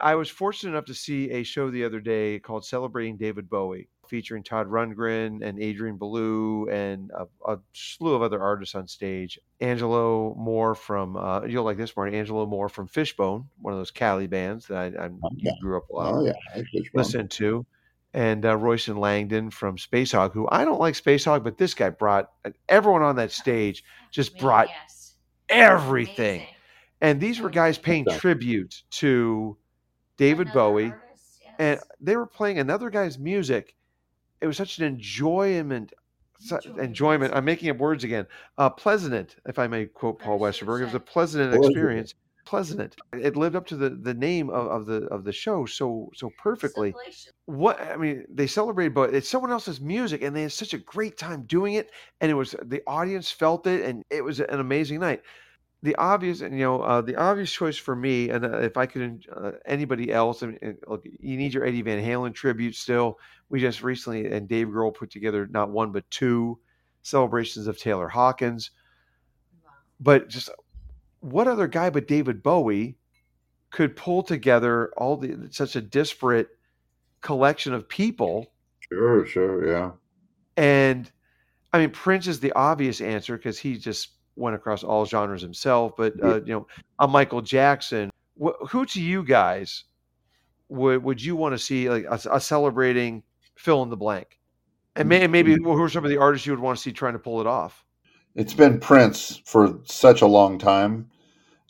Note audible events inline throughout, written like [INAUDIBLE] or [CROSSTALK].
I was fortunate enough to see a show the other day called Celebrating David Bowie, featuring Todd Rundgren and Adrian Belew and a, a slew of other artists on stage. Angelo Moore from, uh, you'll like this, Marty, Angelo Moore from Fishbone, one of those Cali bands that I, I yeah. grew up lot Oh yeah, I listen to. And uh, Royston Langdon from Spacehog, who I don't like Spacehog, but this guy brought everyone on that stage [LAUGHS] just brought Yes. everything. Amazing. And these were guys paying tribute to David Another Bowie, artist, yes. and they were playing another guy's music. It was such an enjoyment, Enjoyment. enjoyment. I'm making up words again. Uh, pleasant, if I may quote Paul That's Westerberg. It was a pleasant Pleasant. experience. Pleasant. It lived up to the, the name of, of the of the show so so perfectly what I mean, they celebrated, but it's someone else's music, and they had such a great time doing it, and it was the audience felt it, and it was an amazing night. The obvious, and you know, uh, the obvious choice for me, and uh, if I could, uh, anybody else, I mean, look, you need your Eddie Van Halen tribute. Still, we just recently and Dave Grohl put together not one but two celebrations of Taylor Hawkins, Wow. but just what other guy but David Bowie could pull together all the such a disparate collection of people Sure, sure, yeah. and I mean, Prince is the obvious answer because he just went across all genres himself. But uh, you know, a Michael Jackson. Wh- who to you guys would would you want to see like a, a celebrating fill in the blank? And, may, and maybe who are some of the artists you would want to see trying to pull it off? It's been Prince for such a long time,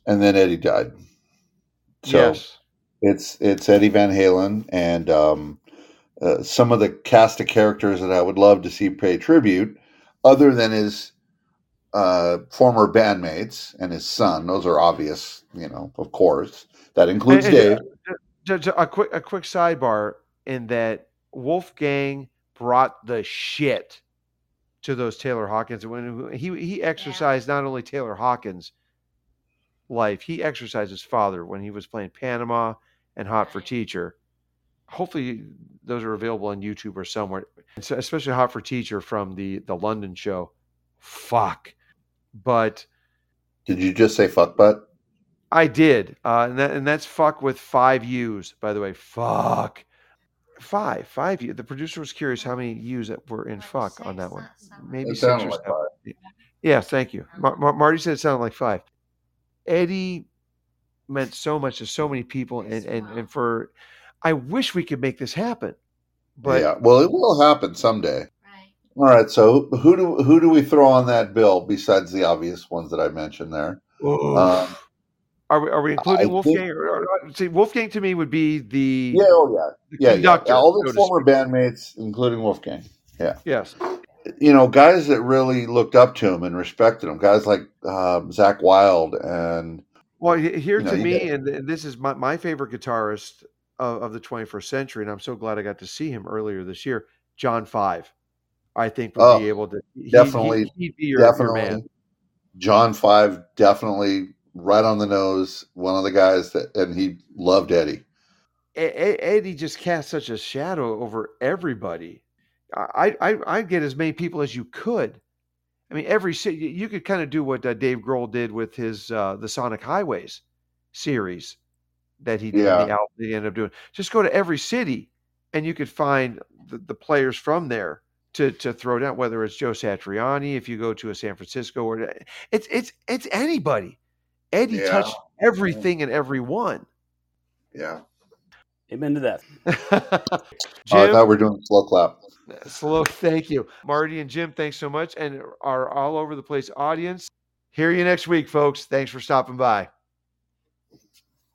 and then Eddie died. So yes. it's it's Eddie Van Halen and um, uh, some of the cast of characters that I would love to see pay tribute, other than his uh, former bandmates and his son. Those are obvious, you know, of course. That includes And- and, Dave. Ju- ju- A quick a quick sidebar in that Wolfgang brought the shit to those Taylor Hawkins. When he he exercised not only Taylor Hawkins' life, he exercised his father when he was playing Panama and Hot for Teacher. Hopefully, those are available on YouTube or somewhere. So- Especially Hot for Teacher from the the London show. Fuck, but Did you just say fuck butt? I did, uh, and that and that's fuck with five U's, by the way. Fuck, five, five U. The producer was curious how many U's that were in Like fuck on that one. seven. Maybe It six or like seven. Yeah, thank you. Mar- Mar- Marty said it sounded like five. Eddie meant so much to so many people, and and and for, I wish we could make this happen, but yeah. Well, it will happen someday. All right. So who do who do we throw on that bill besides the obvious ones that I mentioned there? Um, are we are we including I Wolfgang? think- Or, or- or- see, Wolfgang to me would be the, yeah. Oh yeah. Yeah. Yeah. All the to former bandmates, including Wolfgang. speak. Yes. you know, guys that really looked up to him and respected him, guys like um, Zakk Wylde and Well, here You know, to me, get- and th- this is my, my favorite guitarist of, of the 21st century, and I'm so glad I got to see him earlier this year. John Five, I think would Oh, be able to he- definitely- He, your, your definitely man. John Five, definitely right on the nose. One of the guys that, and he loved Eddie. Eddie just cast such a shadow over everybody. I I I'd get as many people as you could. I mean, every city you could kind of do what uh, Dave Grohl did with his uh, the Sonic Highways series that he did Yeah. the album that he ended up doing. Just go to every city, and you could find the, the players from there to to throw down. Whether it's Joe Satriani, if you go to a San Francisco, or it's it's it's anybody. Eddie Yeah. touched everything and everyone. Yeah. Amen to that. [LAUGHS] Oh, I thought we were doing slow clap. Slow, thank you. Marty and Jim, thanks so much. And our all over the place audience. Hear you next week, folks. Thanks for stopping by.